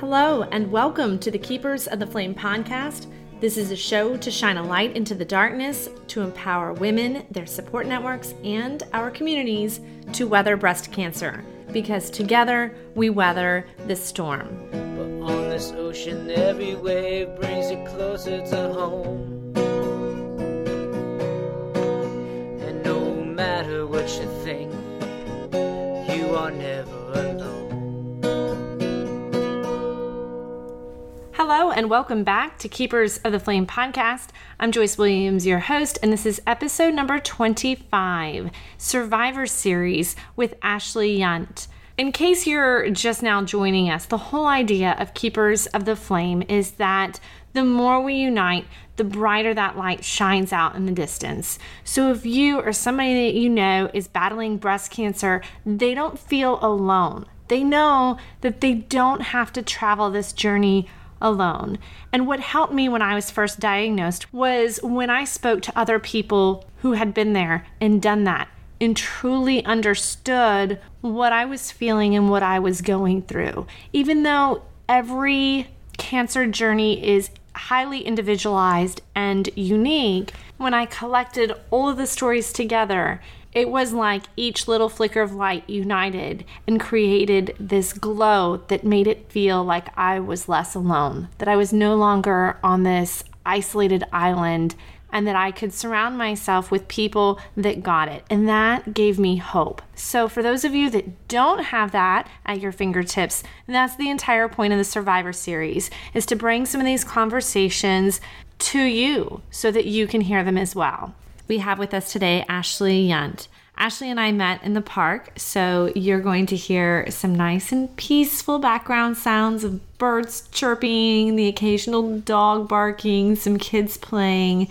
Hello, and welcome to the Keepers of the Flame podcast. This is a show to shine a light into the darkness, to empower women, their support networks, and our communities to weather breast cancer. Because together we weather this storm. But on this ocean, every wave brings you closer to home. And no matter what you think, you are never alone. Hello, and welcome back to Keepers of the Flame podcast. I'm Joyce Williams, your host, and this is episode number 25 Survivor Series with Ashley Yunt. In case you're just now joining us, the whole idea of Keepers of the Flame is that the more we unite, the brighter that light shines out in the distance. So if you or somebody that you know is battling breast cancer, they don't feel alone. They know that they don't have to travel this journey alone. And what helped me when I was first diagnosed was when I spoke to other people who had been there and done that and truly understood what I was feeling and what I was going through. Even though every cancer journey is highly individualized and unique, when I collected all of the stories together, it was like each little flicker of light united and created this glow that made it feel like I was less alone, that I was no longer on this isolated island, and that I could surround myself with people that got it. And that gave me hope. So, for those of you that don't have that at your fingertips, that's the entire point of the Survivor series is to bring some of these conversations to you so that you can hear them as well we have with us today Ashley Yunt. Ashley and I met in the park, so you're going to hear some nice and peaceful background sounds of birds chirping, the occasional dog barking, some kids playing,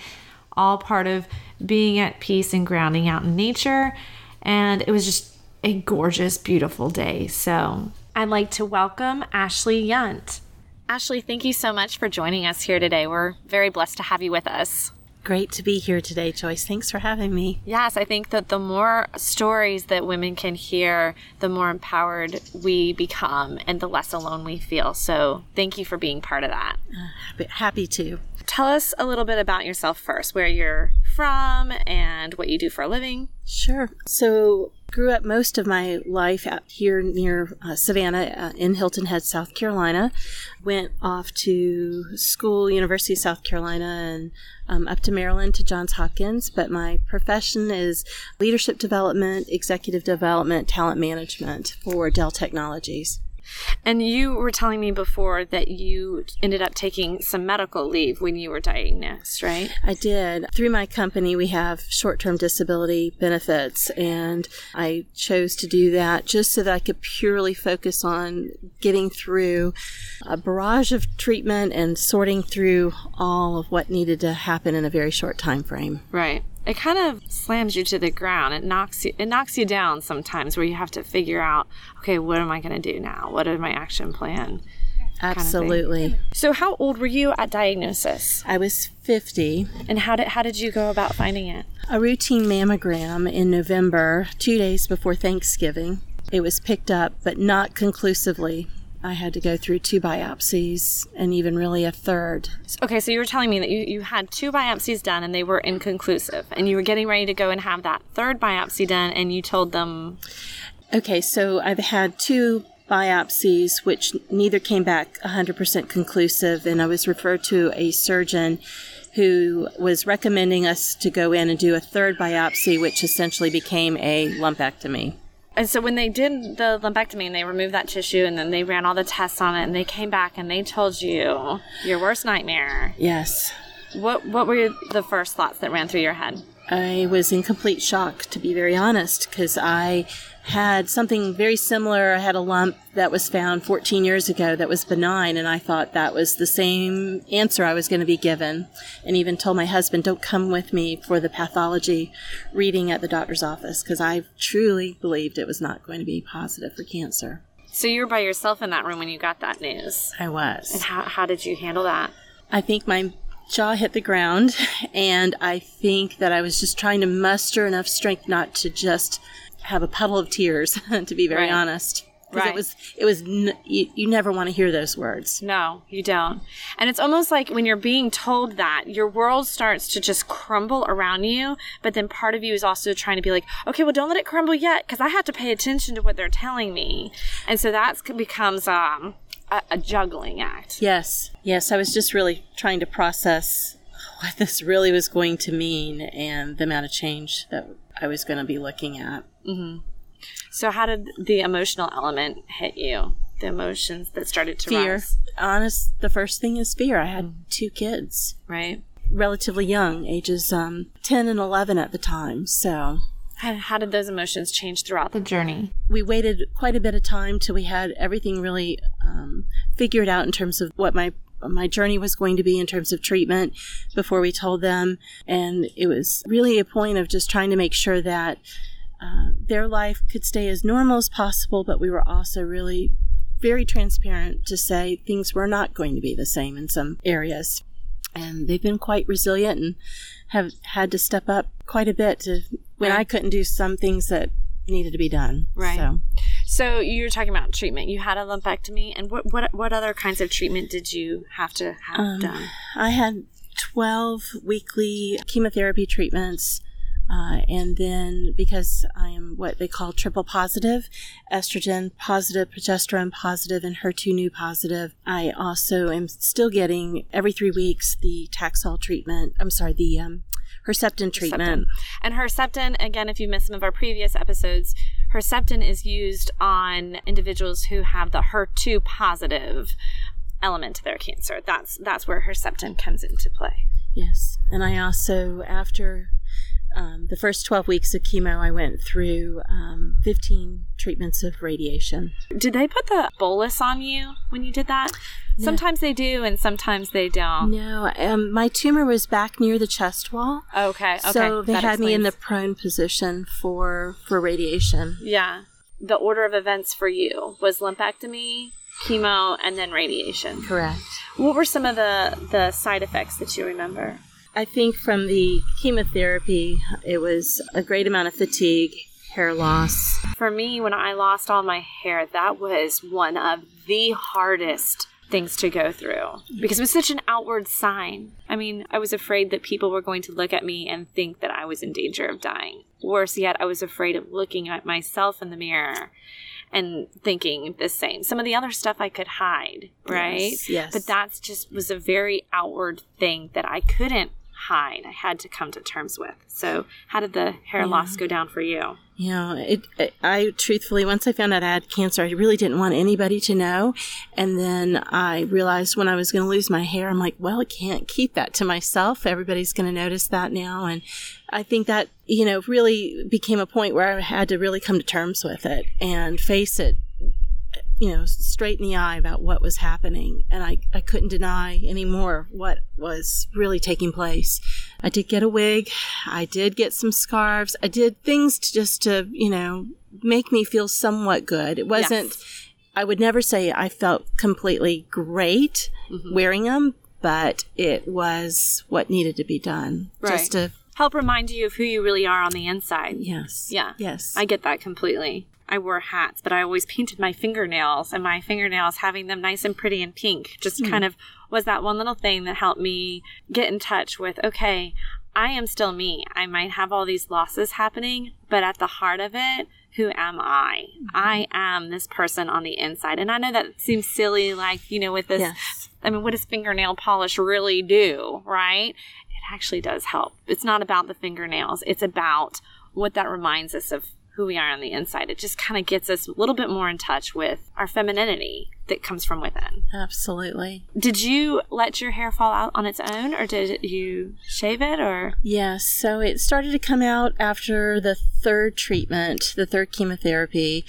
all part of being at peace and grounding out in nature. And it was just a gorgeous, beautiful day. So I'd like to welcome Ashley Yunt. Ashley, thank you so much for joining us here today. We're very blessed to have you with us. Great to be here today, Joyce. Thanks for having me. Yes, I think that the more stories that women can hear, the more empowered we become and the less alone we feel. So, thank you for being part of that. Uh, happy, happy to. Tell us a little bit about yourself first, where you're from and what you do for a living. Sure. So, grew up most of my life out here near uh, Savannah uh, in Hilton Head, South Carolina. Went off to school, University of South Carolina, and um, up to Maryland to Johns Hopkins. But my profession is leadership development, executive development, talent management for Dell Technologies. And you were telling me before that you ended up taking some medical leave when you were diagnosed, right? I did. Through my company, we have short term disability benefits, and I chose to do that just so that I could purely focus on getting through a barrage of treatment and sorting through all of what needed to happen in a very short time frame. Right it kind of slams you to the ground. It knocks you it knocks you down sometimes where you have to figure out, okay, what am I going to do now? What is my action plan? Absolutely. Kind of so how old were you at diagnosis? I was 50. And how did how did you go about finding it? A routine mammogram in November, 2 days before Thanksgiving. It was picked up but not conclusively. I had to go through two biopsies and even really a third. Okay, so you were telling me that you, you had two biopsies done and they were inconclusive, and you were getting ready to go and have that third biopsy done, and you told them. Okay, so I've had two biopsies, which neither came back 100% conclusive, and I was referred to a surgeon who was recommending us to go in and do a third biopsy, which essentially became a lumpectomy. And so when they did the lumpectomy and they removed that tissue and then they ran all the tests on it and they came back and they told you your worst nightmare. Yes. What what were the first thoughts that ran through your head? I was in complete shock, to be very honest, because I had something very similar. I had a lump that was found 14 years ago that was benign, and I thought that was the same answer I was going to be given. And even told my husband, don't come with me for the pathology reading at the doctor's office, because I truly believed it was not going to be positive for cancer. So you were by yourself in that room when you got that news? I was. And how, how did you handle that? I think my jaw hit the ground, and I think that I was just trying to muster enough strength not to just have a puddle of tears, to be very right. honest. because Right. it was it was n- you, you never want to hear those words. No, you don't. And it's almost like when you're being told that, your world starts to just crumble around you. But then part of you is also trying to be like, okay, well, don't let it crumble yet, because I have to pay attention to what they're telling me. And so that becomes um, a, a juggling act. Yes, yes, I was just really trying to process what this really was going to mean and the amount of change that I was going to be looking at. So, how did the emotional element hit you? The emotions that started to Fear, rise, honest, the first thing is fear. I had two kids, right? relatively young, ages um, ten and eleven at the time, so. How, how did those emotions change throughout the journey? we waited quite a bit of time till we had everything really um, figured out in terms of what my my journey was going to be in terms of treatment before we told them and it was really a point of just trying to make sure that uh, their life could stay as normal as possible but we were also really very transparent to say things were not going to be the same in some areas and they've been quite resilient and have had to step up quite a bit to when I couldn't do some things that needed to be done. Right. So So you're talking about treatment. You had a lumpectomy, and what what what other kinds of treatment did you have to have Um, done? I had 12 weekly chemotherapy treatments. Uh, and then because I am what they call triple positive, estrogen positive, progesterone positive, and HER2/neu positive, I also am still getting every three weeks the Taxol treatment. I'm sorry, the um, Herceptin treatment. And Herceptin, again, if you missed some of our previous episodes, Herceptin is used on individuals who have the HER2 positive element to their cancer. That's that's where Herceptin comes into play. Yes. And I also, after um, the first 12 weeks of chemo, I went through um, 15 treatments of radiation. Did they put the bolus on you when you did that? Sometimes they do, and sometimes they don't. No, um, my tumor was back near the chest wall. Okay, okay. So they that had me in the prone position for for radiation. Yeah. The order of events for you was lumpectomy, chemo, and then radiation. Correct. What were some of the, the side effects that you remember? I think from the chemotherapy, it was a great amount of fatigue, hair loss. For me, when I lost all my hair, that was one of the hardest things to go through because it was such an outward sign. I mean, I was afraid that people were going to look at me and think that I was in danger of dying. Worse yet, I was afraid of looking at myself in the mirror and thinking the same. Some of the other stuff I could hide, right? Yes, yes. But that's just was a very outward thing that I couldn't hide. I had to come to terms with. So, how did the hair loss go down for you? You know, it, it. I truthfully, once I found out I had cancer, I really didn't want anybody to know. And then I realized when I was going to lose my hair, I'm like, well, I can't keep that to myself. Everybody's going to notice that now. And I think that, you know, really became a point where I had to really come to terms with it and face it, you know, straight in the eye about what was happening. And I, I couldn't deny anymore what was really taking place. I did get a wig. I did get some scarves. I did things to just to, you know, make me feel somewhat good. It wasn't, I would never say I felt completely great Mm-hmm. wearing them, but it was what needed to be done. Just to, help remind you of who you really are on the inside. yes. Yeah. Yes. I get that completely. I wore hats, but I always painted my fingernails, and my fingernails having them nice and pretty and pink just hmm. kind of was that one little thing that helped me get in touch with okay, I am still me. I might have all these losses happening, but at the heart of it, who am I? Mm-hmm. I am this person on the inside. And I know that seems silly, like, you know, with this Yes. I mean, what does fingernail polish really do, right? It actually does help. It's not about the fingernails, it's about what that reminds us of who we are on the inside. It just kind of gets us a little bit more in touch with our femininity that comes from within. Absolutely. Did you let your hair fall out on its own, or did you shave it, or? Yes, so it started to come out after the third treatment, the third chemotherapy,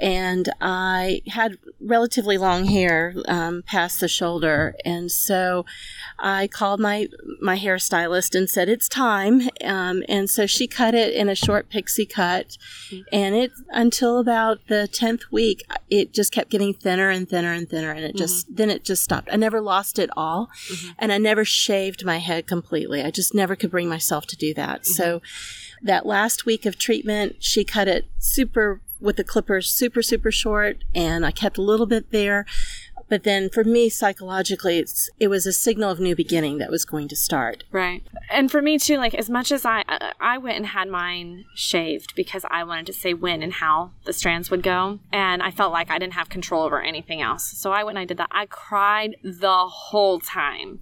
and I had relatively long hair um, past the shoulder, and so I called my my hairstylist and said it's time, um, and so she cut it in a short pixie cut, and it until about the tenth week, it just kept getting thinner and thinner and thinner, and it just then it just stopped. I never lost it all, and I never shaved my head completely. I just never could bring myself to do that. So that last week of treatment, she cut it super with the clippers super, super short and I kept a little bit there. But then for me, psychologically, it was a signal of new beginning that was going to start. Right. And for me too, like as much as I, I went and had mine shaved because I wanted to say when and how the strands would go. And I felt like I didn't have control over anything else. So I went and I did that. I cried the whole time.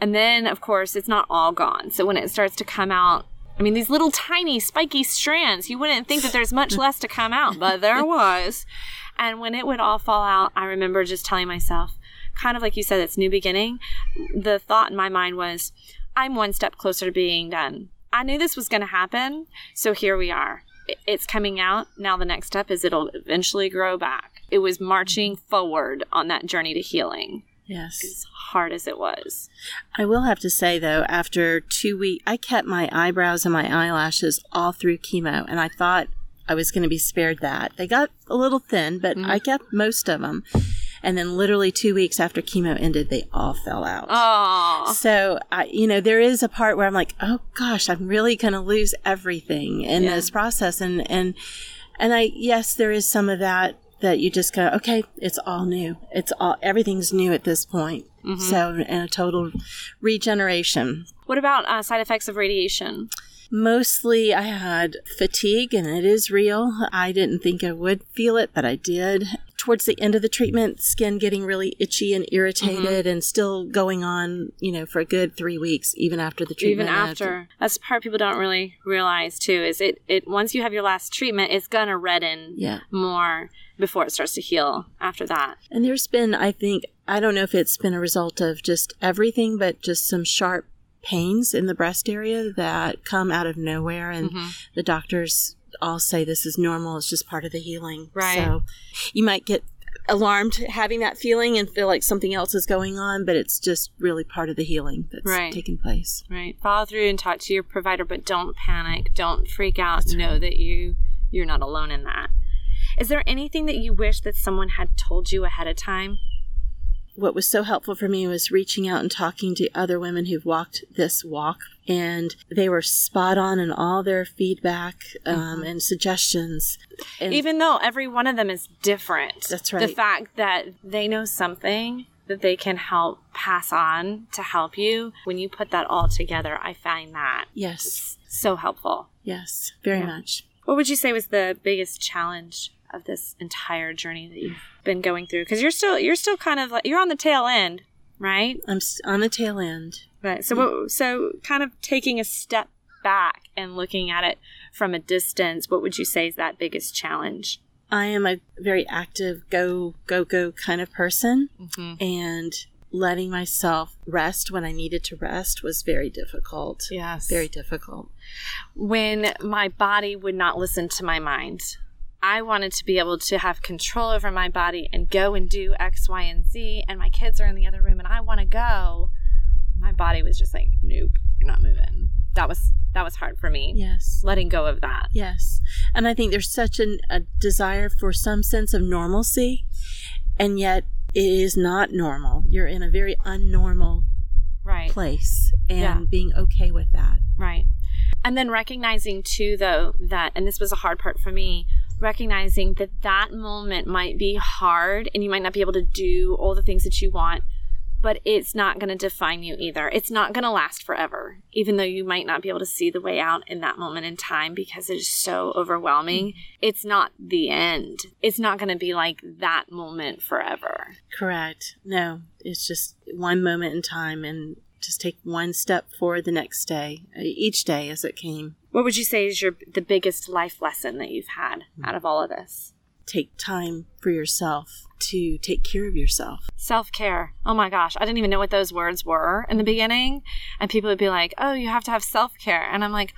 And then, of course, it's not all gone. So when it starts to come out, I mean, these little tiny spiky strands, you wouldn't think that there's much less to come out, but there was. And when it would all fall out, I remember just telling myself, kind of like you said, it's new beginning. The thought in my mind was, I'm one step closer to being done. I knew this was going to happen, so here we are. It's coming out. Now the next step is it'll eventually grow back. It was marching forward on that journey to healing. Yes. As hard as it was. I will have to say though, after two weeks, I kept my eyebrows and my eyelashes all through chemo, and I thought I was going to be spared that. They got a little thin, but mm-hmm. I kept most of them. And then literally two weeks after chemo ended, they all fell out. Oh. So, I, you know, there is a part where I'm like, oh gosh, I'm really going to lose everything in yeah. this process. And, and, and I, yes, there is some of that that you just go, okay, it's all new. It's all, everything's new at this point. Mm-hmm. So, and a total regeneration. What about uh, side effects of radiation? Mostly I had fatigue and it is real. I didn't think I would feel it, but I did. Towards the end of the treatment, skin getting really itchy and irritated mm-hmm. and still going on, you know, for a good three weeks, even after the treatment. Even after. That's the part people don't really realize too, is it, it once you have your last treatment, it's gonna redden yeah. more before it starts to heal after that. And there's been, I think, I don't know if it's been a result of just everything, but just some sharp pains in the breast area that come out of nowhere. And mm-hmm. the doctors all say this is normal. It's just part of the healing. Right. So you might get alarmed having that feeling and feel like something else is going on but it's just really part of the healing that's right. taking place. Right. Follow through and talk to your provider but don't panic. Don't freak out. That's know right. that you you're not alone in that is there anything that you wish that someone had told you ahead of time? What was so helpful for me was reaching out and talking to other women who've walked this walk and they were spot on in all their feedback um, mm-hmm. and suggestions and even though every one of them is different that's right. the fact that they know something that they can help pass on to help you when you put that all together i find that yes. so helpful. Yes very yeah. much. What would you say was the biggest challenge of this entire journey that you've been going through? Because you're still you're still kind of like you're on the tail end, right? I'm on the tail end. Right. So what, so kind of taking a step back and looking at it from a distance, what would you say is that biggest challenge? I am a very active go go go kind of person, mm-hmm. and letting myself rest when I needed to rest was very difficult. Yes. Very difficult. When my body would not listen to my mind. I wanted to be able to have control over my body and go and do X, Y, and Z. And my kids are in the other room and I want to go. My body was just like, nope, you're not moving. That was that was hard for me. Yes. Letting go of that. Yes. And I think there's such an, a desire for some sense of normalcy. And yet it is not normal. You're in a very unnormal right. place and yeah. being okay with that. Right. And then recognizing too, though, that, and this was a hard part for me, recognizing that that moment might be hard and you might not be able to do all the things that you want, but it's not going to define you either. It's not going to last forever, even though you might not be able to see the way out in that moment in time because it is so overwhelming. Mm-hmm. It's not the end. It's not going to be like that moment forever. Correct. No, it's just one moment in time and just take one step forward the next day, uh, each day as it came. What would you say is your the biggest life lesson that you've had out of all of this? Take time for yourself to take care of yourself. Self care. Oh my gosh, I didn't even know what those words were in the beginning. And people would be like, oh, you have to have self care. And I'm like,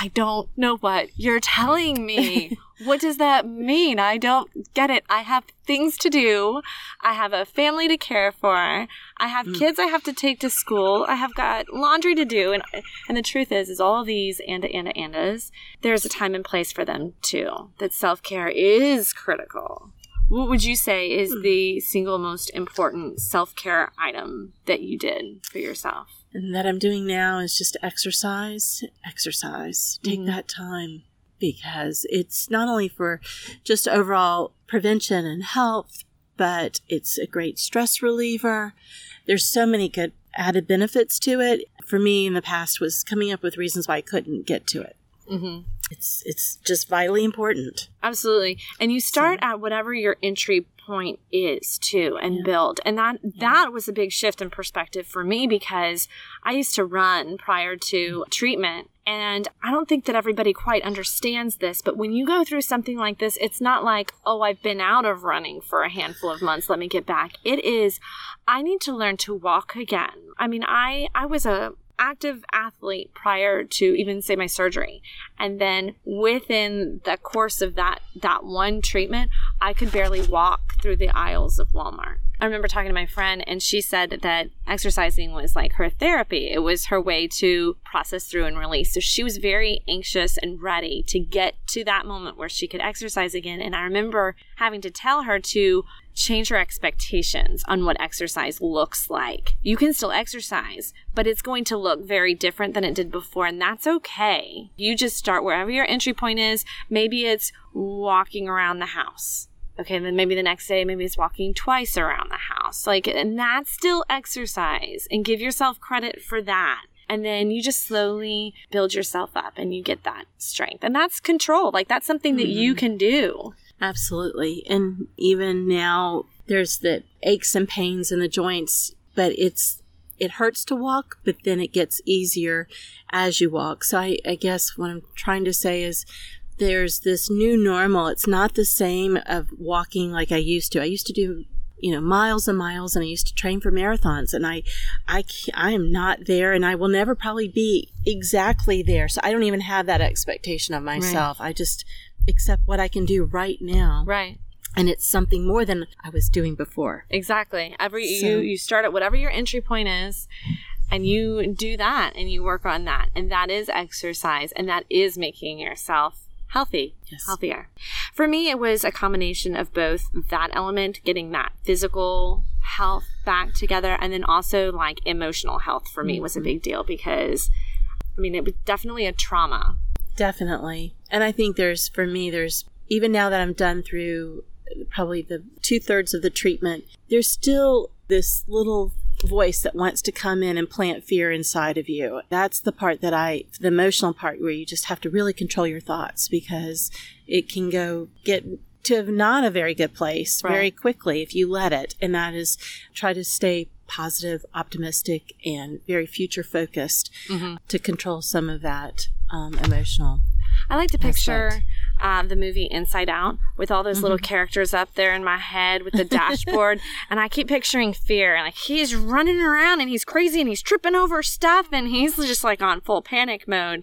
I don't know what you're telling me. what does that mean? I don't get it. I have things to do. I have a family to care for. I have mm. kids I have to take to school. I have got laundry to do. And, and the truth is, is all of these and and andas, there's a time and place for them too. That self care is critical. What would you say is mm. the single most important self care item that you did for yourself? And that I'm doing now is just exercise, exercise. Take mm. that time because it's not only for just overall prevention and health, but it's a great stress reliever. There's so many good added benefits to it. For me in the past was coming up with reasons why I couldn't get to it. Mm-hmm. It's it's just vitally important. Absolutely. And you start at whatever your entry point is too and Yeah. build. And that that was a big shift in perspective for me because I used to run prior to treatment and I don't think that everybody quite understands this, but when you go through something like this, it's not like, "Oh, I've been out of running for a handful of months, let me get back." It is I need to learn to walk again. I mean, I I was a active athlete prior to even say my surgery. And then within the course of that that one treatment i could barely walk through the aisles of walmart. I remember talking to my friend and she said that exercising was like her therapy. It was her way to process through and release. So she was very anxious and ready to get to that moment where she could exercise again. And i remember having to tell her to change your expectations on what exercise looks like. You can still exercise, but it's going to look very different than it did before, and that's okay. You just start wherever your entry point is. Maybe it's walking around the house. Okay, then maybe the next day, maybe it's walking twice around the house. Like, and that's still exercise, and give yourself credit for that. And then you just slowly build yourself up and you get that strength. And that's control. Like, that's something that you mm-hmm. can do. Absolutely. And even now there's the aches and pains in the joints, but it's it hurts to walk, but then it gets easier as you walk. So I, I guess what I'm trying to say is there's this new normal. It's not the same of walking like I used to. I used to do you know miles and miles and i used to train for marathons and i i i am not there and i will never probably be exactly there so i don't even have that expectation of myself i just accept what i can do right now Right. and it's something more than i was doing before Exactly. Every So- you you start at whatever your entry point is and you do that and you work on that and that is exercise and that is making yourself healthy, Yes. healthier. For me it was a combination of both that element, getting that physical health back together and then also like emotional health for me was a mm-hmm. big deal because I mean it was definitely a trauma. Definitely. And I think there's, for me, there's, even now that I'm done through probably the two thirds of the treatment, there's still this little voice that wants to come in and plant fear inside of you. That's the part that I, the emotional part where you just have to really control your thoughts because it can go get to not a very good place very quickly if you let it. And that is try to stay positive, optimistic, and very future focused mm-hmm. to control some of that um, emotional. I like to picture um, the movie Inside Out with all those little characters up there in my head with the dashboard, and I keep picturing fear. And like he's running around and he's crazy and he's tripping over stuff and he's just like on full panic mode.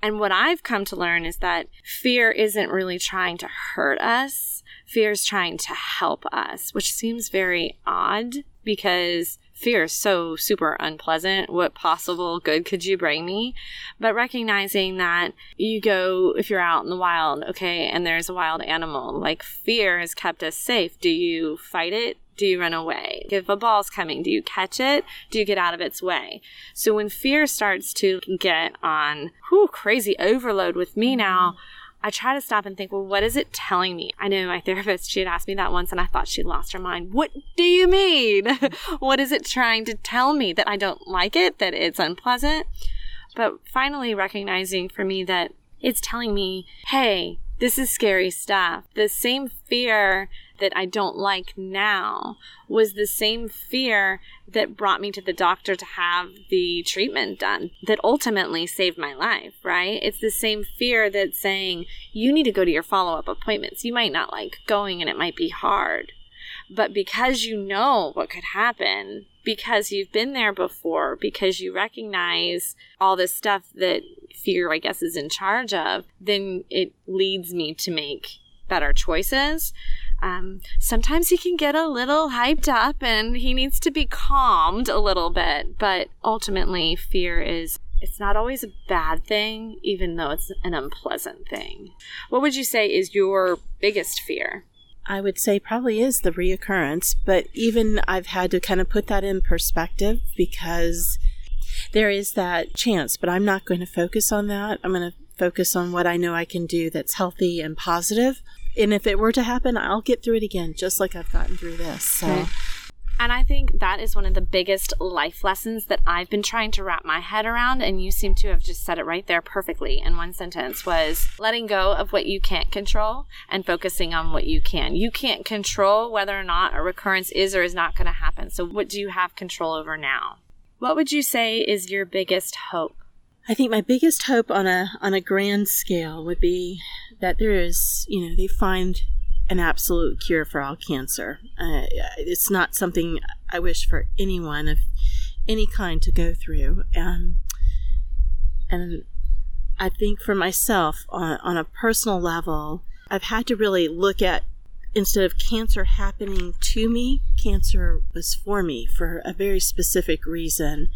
And what I've come to learn is that fear isn't really trying to hurt us. Fear is trying to help us, which seems very odd because fear is so super unpleasant. What possible good could you bring me? But recognizing that you go, if you're out in the wild, okay, and there's a wild animal, like fear has kept us safe. Do you fight it? Do you run away? If a ball's coming, do you catch it? Do you get out of its way? So when fear starts to get on whew, crazy overload with me now, I try to stop and think, well, what is it telling me? I know my therapist, she had asked me that once and I thought she'd lost her mind. What do you mean? what is it trying to tell me? That I don't like it? That it's unpleasant? But finally recognizing for me that it's telling me, hey, this is scary stuff. The same fear that I don't like now was the same fear that brought me to the doctor to have the treatment done that ultimately saved my life, right? It's the same fear that's saying you need to go to your follow up appointments. You might not like going and it might be hard. But because you know what could happen, because you've been there before, because you recognize all this stuff that fear, I guess, is in charge of, then it leads me to make better choices. Um, sometimes he can get a little hyped up and he needs to be calmed a little bit, but ultimately, fear is. It's not always a bad thing, even though it's an unpleasant thing. What would you say is your biggest fear? I would say probably is the reoccurrence, but even I've had to kind of put that in perspective because there is that chance, but I'm not going to focus on that. I'm going to focus on what I know I can do that's healthy and positive. And if it were to happen, I'll get through it again, just like I've gotten through this. So. Okay. And I think that is one of the biggest life lessons that I've been trying to wrap my head around. And you seem to have just said it right there perfectly in one sentence was letting go of what you can't control and focusing on what you can. You can't control whether or not a recurrence is or is not going to happen. So what do you have control over now? What would you say is your biggest hope? I think my biggest hope on a on a grand scale would be that there is, you know, they find an absolute cure for all cancer. Uh, it's not something I wish for anyone of any kind to go through. Um, and I think for myself, on, on a personal level, I've had to really look at instead of cancer happening to me, cancer was for me for a very specific reason.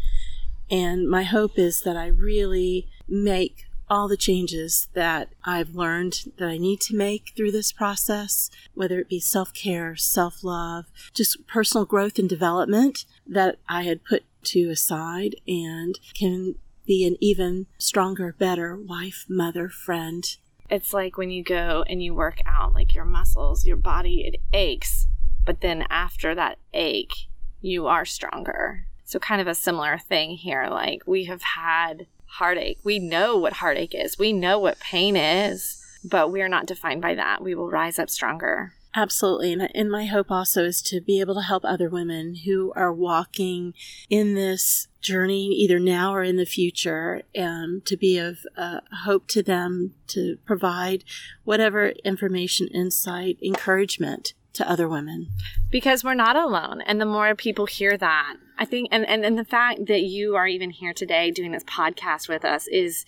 And my hope is that I really make all the changes that I've learned that I need to make through this process, whether it be self care, self love, just personal growth and development that I had put to aside and can be an even stronger, better wife, mother, friend. It's like when you go and you work out, like your muscles, your body, it aches. But then after that ache, you are stronger. So, kind of a similar thing here. Like, we have had heartache. We know what heartache is, we know what pain is, but we are not defined by that. We will rise up stronger. Absolutely. And, my hope also is to be able to help other women who are walking in this journey, either now or in the future, and to be of uh, hope to them to provide whatever information, insight, encouragement to other women. Because we're not alone. And the more people hear that, I think and, and, and the fact that you are even here today doing this podcast with us is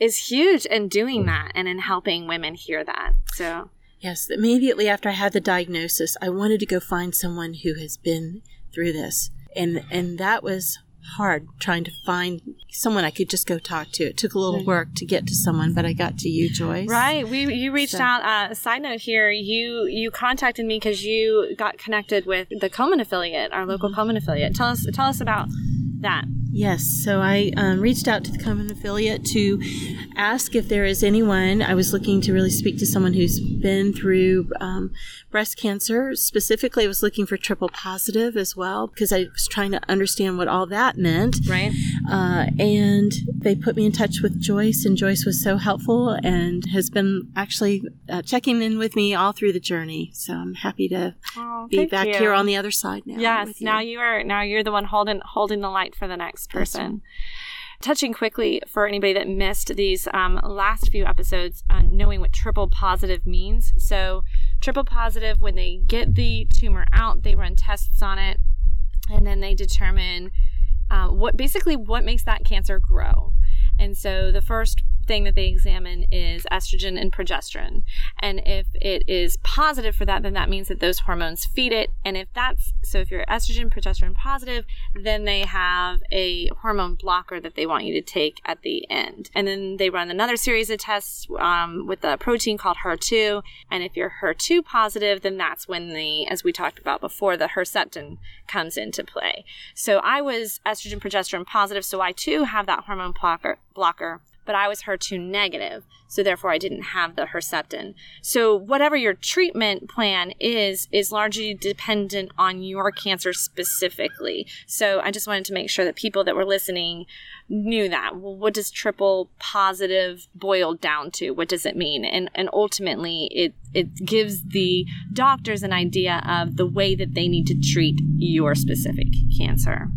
is huge in doing that and in helping women hear that. So Yes, immediately after I had the diagnosis, I wanted to go find someone who has been through this. And and that was hard trying to find someone I could just go talk to. It took a little work to get to someone, but I got to you, Joyce. Right. We you reached so. out. Uh, side note here, you you contacted me because you got connected with the Komen affiliate, our local mm-hmm. Komen affiliate. Tell us tell us about that. Yes, so I um, reached out to the Komen affiliate to ask if there is anyone. I was looking to really speak to someone who's been through um, breast cancer. Specifically, I was looking for triple positive as well because I was trying to understand what all that meant. Right. Uh, and they put me in touch with Joyce, and Joyce was so helpful and has been actually uh, checking in with me all through the journey. So I'm happy to oh, be back you. here on the other side now. Yes, you. now you are now you're the one holding holding the light for the next person. Touching quickly for anybody that missed these um, last few episodes, uh, knowing what triple positive means. So, triple positive, when they get the tumor out, they run tests on it, and then they determine uh, what basically what makes that cancer grow. And so, the first thing that they examine is estrogen and progesterone. And if it is positive for that, then that means that those hormones feed it. And if that's so, if you're estrogen, progesterone positive, then they have a hormone blocker that they want you to take at the end. And then they run another series of tests um, with a protein called HER2. And if you're HER2 positive, then that's when the, as we talked about before, the Herceptin comes into play. So I was estrogen, progesterone positive, so I too have that hormone blocker. blocker but I was HER2 negative, so therefore I didn't have the Herceptin. So whatever your treatment plan is, is largely dependent on your cancer specifically. So I just wanted to make sure that people that were listening knew that. Well, what does triple positive boil down to? What does it mean? And and ultimately it it gives the doctors an idea of the way that they need to treat your specific cancer.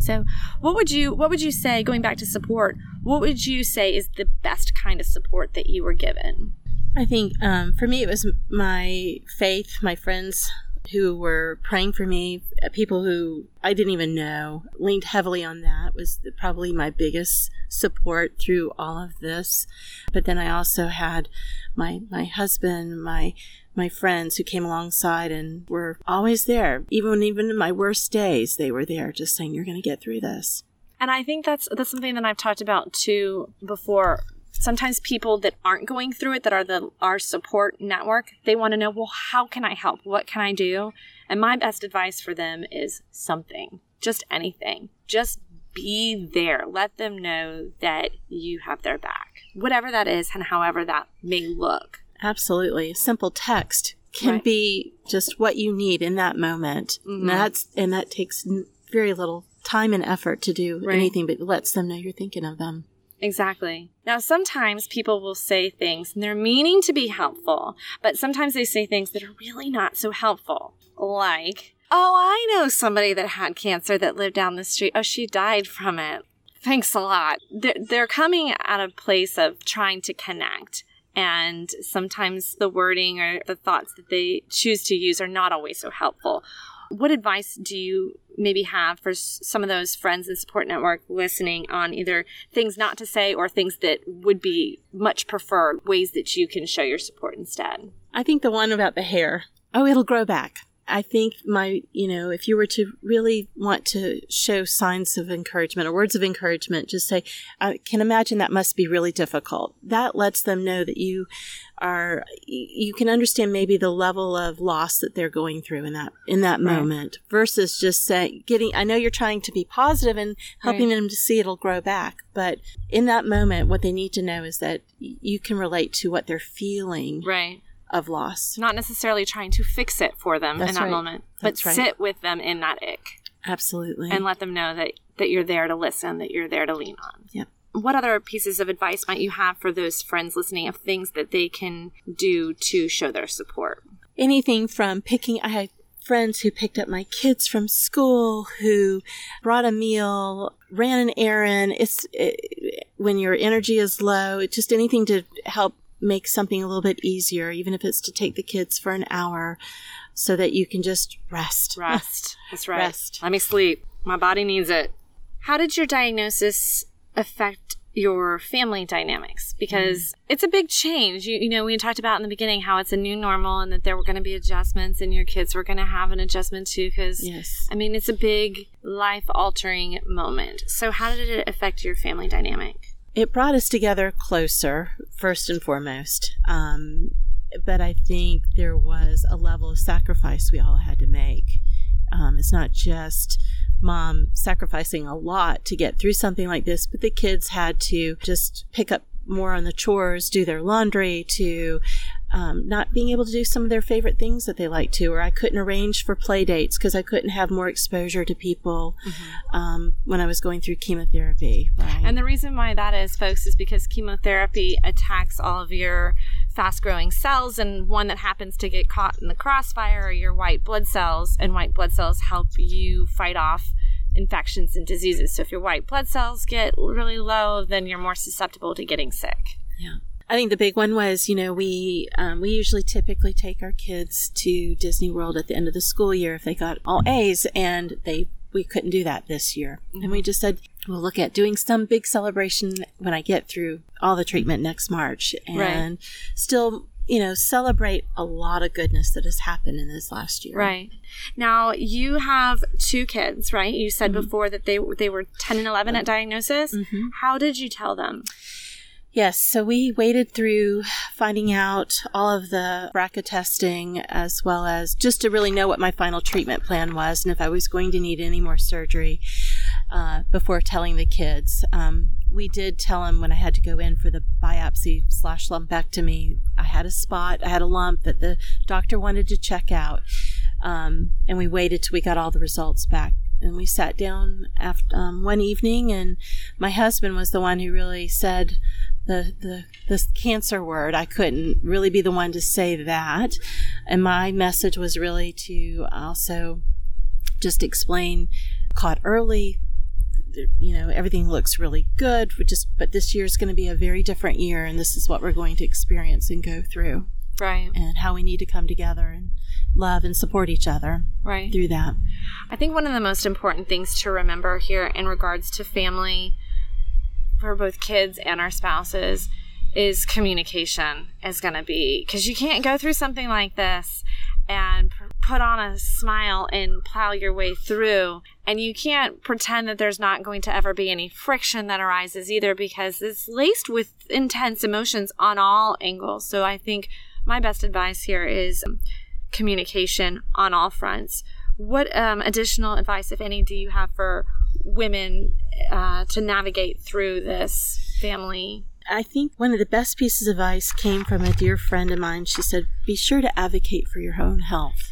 So, what would you what would you say going back to support? What would you say is the best kind of support that you were given? I think um, for me it was my faith, my friends who were praying for me, uh, people who I didn't even know, leaned heavily on that was probably my biggest support through all of this. But then I also had my my husband, my my friends who came alongside and were always there. Even even in my worst days, they were there just saying, You're gonna get through this. And I think that's that's something that I've talked about too before. Sometimes people that aren't going through it, that are the our support network, they want to know, well, how can I help? What can I do? And my best advice for them is something, just anything. Just be there. Let them know that you have their back, whatever that is and however that may look. Absolutely. Simple text can Right. be just what you need in that moment. Mhm. And that's and that takes very little time and effort to do Right. anything but lets them know you're thinking of them. Exactly. Now, sometimes people will say things and they're meaning to be helpful, but sometimes they say things that are really not so helpful. Like, oh, I know somebody that had cancer that lived down the street. Oh, she died from it. Thanks a lot. They're, they're coming at a place of trying to connect. And sometimes the wording or the thoughts that they choose to use are not always so helpful. What advice do you maybe have for some of those friends and support network listening on either things not to say or things that would be much preferred ways that you can show your support instead? I think the one about the hair, oh, it'll grow back. I think my, you know, if you were to really want to show signs of encouragement or words of encouragement, just say, I can imagine that must be really difficult. That lets them know that you are, you can understand maybe the level of loss that they're going through in that, in that Right. moment versus just saying, getting, I know you're trying to be positive and helping them to see it'll grow back, but in that moment, what they need to know is that you can relate to what they're feeling Right. Of loss. Not necessarily trying to fix it for them That's in that right. moment, That's but right. sit with them in that ick Absolutely. and let them know that, that you're there to listen, that you're there to lean on. Yep. What other pieces of advice might you have for those friends listening of things that they can do to show their support? Anything from picking, I had friends who picked up my kids from school, who brought a meal, ran an errand. It's it, when your energy is low, it's just anything to help make something a little bit easier, even if it's to take the kids for an hour so that you can just rest. Rest. That's right. Rest. Let me sleep. My body needs it. How did your diagnosis affect your family dynamics? Because mm. it's a big change. You, you know, we talked about in the beginning how it's a new normal and that there were going to be adjustments and your kids were going to have an adjustment too. Because, Yes. I mean, it's a big life altering moment. So, how did it affect your family dynamic? It brought us together closer, first and foremost. Um, but I think there was a level of sacrifice we all had to make. Um, it's not just mom sacrificing a lot to get through something like this, but the kids had to just pick up more on the chores, do their laundry, to um, not being able to do some of their favorite things that they like to, or I couldn't arrange for play dates because I couldn't have more exposure to people um, when I was going through chemotherapy. Right? And the reason why that is, folks, is because chemotherapy attacks all of your fast growing cells, and one that happens to get caught in the crossfire are your white blood cells, and white blood cells help you fight off infections and diseases. So if your white blood cells get really low, then you're more susceptible to getting sick. I think the big one was, you know, we um, we usually typically take our kids to Disney World at the end of the school year if they got all A's, and they we couldn't do that this year, and we mm-hmm. just said we'll look at doing some big celebration when I get through all the treatment next March, and still, you know, celebrate a lot of goodness that has happened in this last year. Right. Now you have two kids, right? You said mm-hmm. before that they they were 10 and 11 at diagnosis. Mm-hmm. How did you tell them? Yes, so we waded through finding out all of the BRCA testing as well as just to really know what my final treatment plan was and if I was going to need any more surgery uh, before telling the kids. Um, we did tell them when I had to go in for the biopsy slash lumpectomy, I had a spot, I had a lump that the doctor wanted to check out. Um, and we waited till we got all the results back. And we sat down after um, one evening, and my husband was the one who really said, the the the cancer word. I couldn't really be the one to say that, and my message was really to also just explain caught early. You know, everything looks really good. We just, but this year is going to be a very different year, and this is what we're going to experience and go through, Right. and how we need to come together and love and support each other Right. through that. I think one of the most important things to remember here in regards to family for both kids and our spouses is communication is going to be because you can't go through something like this and put on a smile and plow your way through. And you can't pretend that there's not going to ever be any friction that arises either because it's laced with intense emotions on all angles. So i think my best advice here is um, communication on all fronts. What um, additional advice, if any, do you have for women uh, to navigate through this family? I think one of the best pieces of advice came from a dear friend of mine. She said, Be sure to advocate for your own health.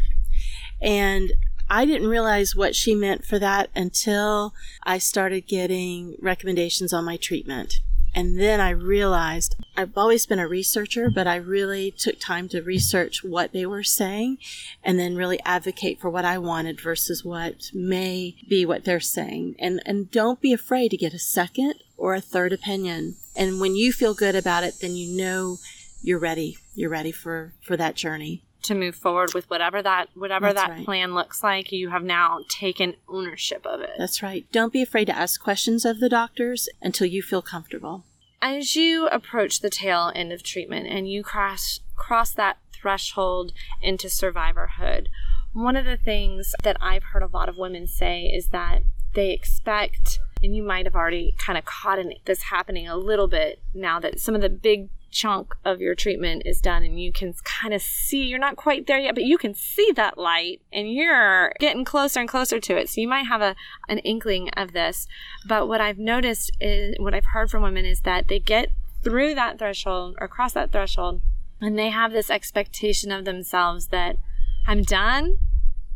And I didn't realize what she meant for that until I started getting recommendations on my treatment. And then I realized I've always been a researcher, but I really took time to research what they were saying and then really advocate for what I wanted versus what may be what they're saying. And, and don't be afraid to get a second or a third opinion. And when you feel good about it, then you know you're ready. You're ready for, for that journey to move forward with whatever that whatever That's that right. plan looks like you have now taken ownership of it That's right. Don't be afraid to ask questions of the doctors until you feel comfortable. As you approach the tail end of treatment and you cross cross that threshold into survivorhood, one of the things that I've heard a lot of women say is that they expect and you might have already kind of caught in this happening a little bit now that some of the big chunk of your treatment is done and you can kind of see you're not quite there yet but you can see that light and you're getting closer and closer to it. So you might have a an inkling of this. But what i've noticed is what i've heard from women is that they get through that threshold or cross that threshold and they have this expectation of themselves that i'm done.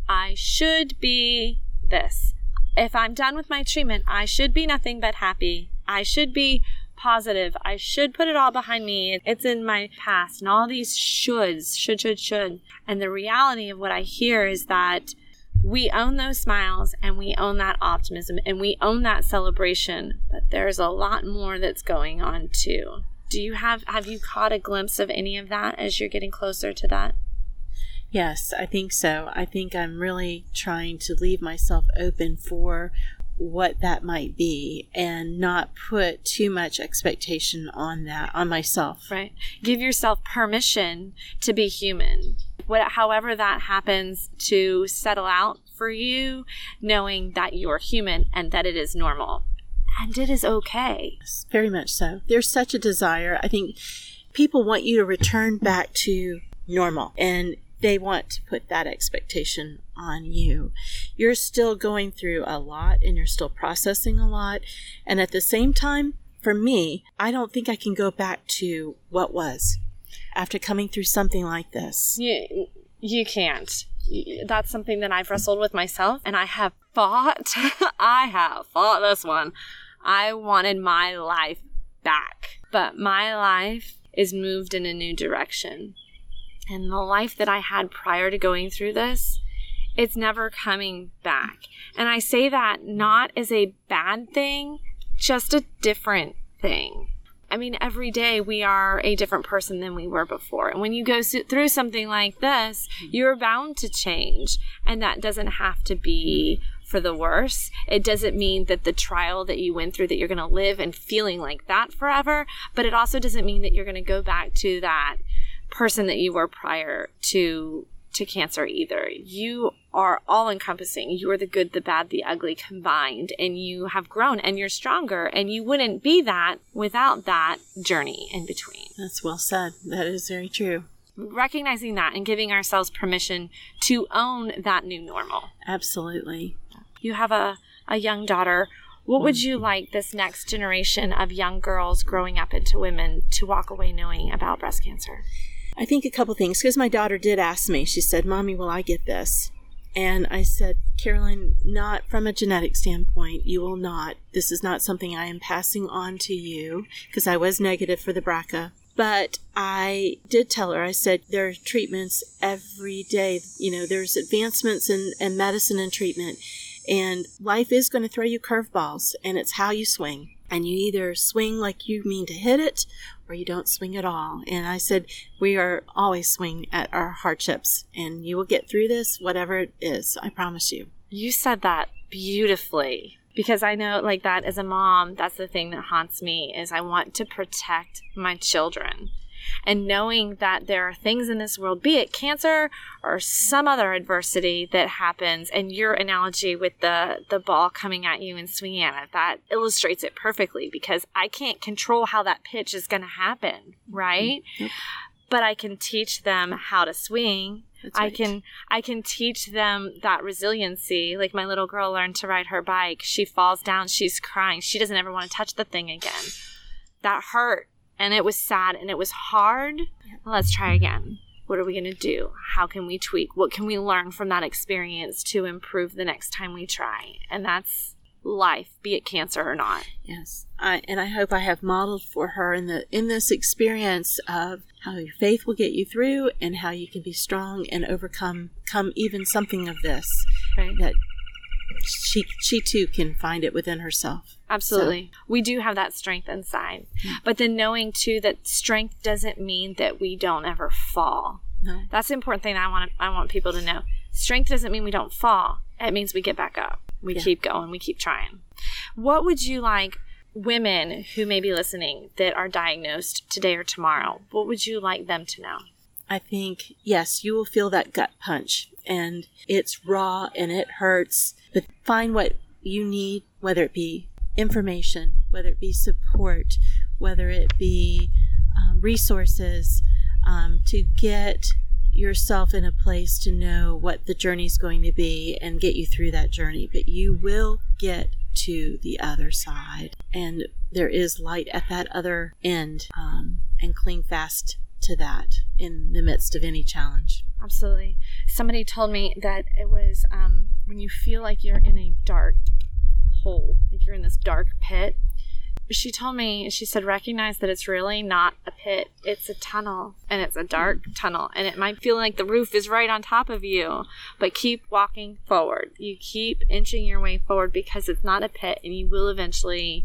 I should be this. If i'm done with my treatment i should be nothing but happy. I should be positive. I should put it all behind me. It's in my past and all these shoulds, should, should, should. And the reality of what I hear is that we own those smiles and we own that optimism and we own that celebration, but there's a lot more that's going on too. Do you have have you caught a glimpse of any of that as you're getting closer to that? Yes, I think so. I think I'm really trying to leave myself open for what that might be and not put too much expectation on that on myself. Right. Give yourself permission to be human. What, however that happens to settle out for you knowing that you're human and that it is normal. And it is okay. Very much so. There's such a desire. I think people want you to return back to normal. And they want to put that expectation on you. You're still going through a lot and you're still processing a lot. And at the same time, for me, I don't think I can go back to what was after coming through something like this. You, you can't. That's something that I've wrestled with myself and I have fought. I have fought this one. I wanted my life back, but my life is moved in a new direction and the life that I had prior to going through this, it's never coming back. And I say that not as a bad thing, just a different thing. I mean, every day we are a different person than we were before. And when you go through something like this, mm-hmm. you're bound to change. And that doesn't have to be for the worse. It doesn't mean that the trial that you went through that you're going to live and feeling like that forever, but it also doesn't mean that you're going to go back to that person that you were prior to to cancer either. You are all encompassing. You are the good, the bad, the ugly combined, and you have grown and you're stronger. And you wouldn't be that without that journey in between. That's well said. That is very true. Recognizing that and giving ourselves permission to own that new normal. Absolutely. You have a, a young daughter. What would you like this next generation of young girls growing up into women to walk away knowing about breast cancer? I think a couple things because my daughter did ask me. She said, "Mommy, will I get this?" And I said, "Caroline, not from a genetic standpoint. You will not. This is not something I am passing on to you because I was negative for the BRCA." But I did tell her, I said, there are treatments every day. You know, there's advancements in, in medicine and treatment. And life is going to throw you curveballs, and it's how you swing. And you either swing like you mean to hit it, or you don't swing at all. And I said, We are always swing at our hardships, and you will get through this, whatever it is. I promise you. You said that beautifully because I know like that as a mom, that's the thing that haunts me is I want to protect my children and knowing that there are things in this world, be it cancer or some other adversity that happens, and your analogy with the the ball coming at you and swinging at it, that illustrates it perfectly because I can't control how that pitch is going to happen, right? Mm-hmm. but I can teach them how to swing. That's I can I can teach them that resiliency. Like my little girl learned to ride her bike. She falls down, she's crying. She doesn't ever want to touch the thing again. That hurt and it was sad and it was hard. Let's try again. What are we going to do? How can we tweak? What can we learn from that experience to improve the next time we try? And that's life, be it cancer or not. Yes, I, and I hope I have modeled for her in the in this experience of how your faith will get you through, and how you can be strong and overcome come even something of this Right. that she she too can find it within herself. Absolutely. we do have that strength inside. Hmm. But then knowing too that strength doesn't mean that we don't ever fall. No, That's the important thing I want I want people to know. Strength doesn't mean we don't fall. It means we get back up. We Yeah. keep going. We keep trying. What would you like women who may be listening that are diagnosed today or tomorrow? What would you like them to know? I think yes, you will feel that gut punch, and it's raw and it hurts. But find what you need, whether it be information, whether it be support, whether it be um, resources, um, to get yourself in a place to know what the journey is going to be and get you through that journey. But you will get to the other side, and there is light at that other end, um, and cling fast to that in the midst of any challenge. Absolutely. Somebody told me that it was um, when you feel like you're in a dark hole, like you're in this dark pit. She told me, she said, recognize that it's really not a pit. It's a tunnel, and it's a dark tunnel, and it might feel like the roof is right on top of you, but keep walking forward. You keep inching your way forward because it's not a pit, and you will eventually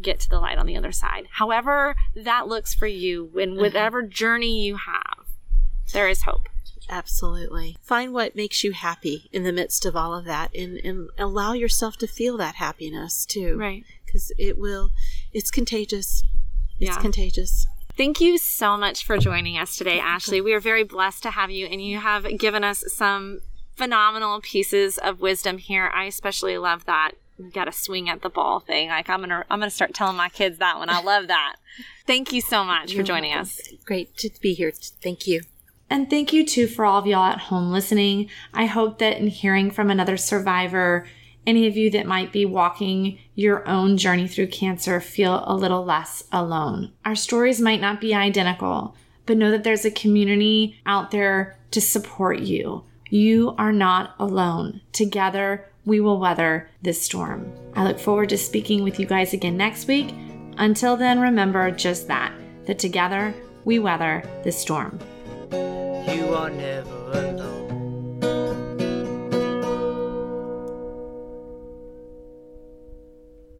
get to the light on the other side. However, that looks for you, and mm-hmm. whatever journey you have, there is hope. Absolutely. Find what makes you happy in the midst of all of that and, and allow yourself to feel that happiness too. Right. Because it will, it's contagious. It's Yeah. contagious. Thank you so much for joining us today, Ashley. We are very blessed to have you, and you have given us some phenomenal pieces of wisdom here. I especially love that got to swing at the ball thing. Like I'm gonna, I'm gonna start telling my kids that one. I love that. Thank you so much for joining us. Great to be here. Thank you. And thank you too for all of y'all at home listening. I hope that in hearing from another survivor, any of you that might be walking your own journey through cancer feel a little less alone. Our stories might not be identical, but know that there's a community out there to support you. You are not alone. Together, we will weather this storm. I look forward to speaking with you guys again next week. Until then, remember just that, that together we weather this storm. You are never alone.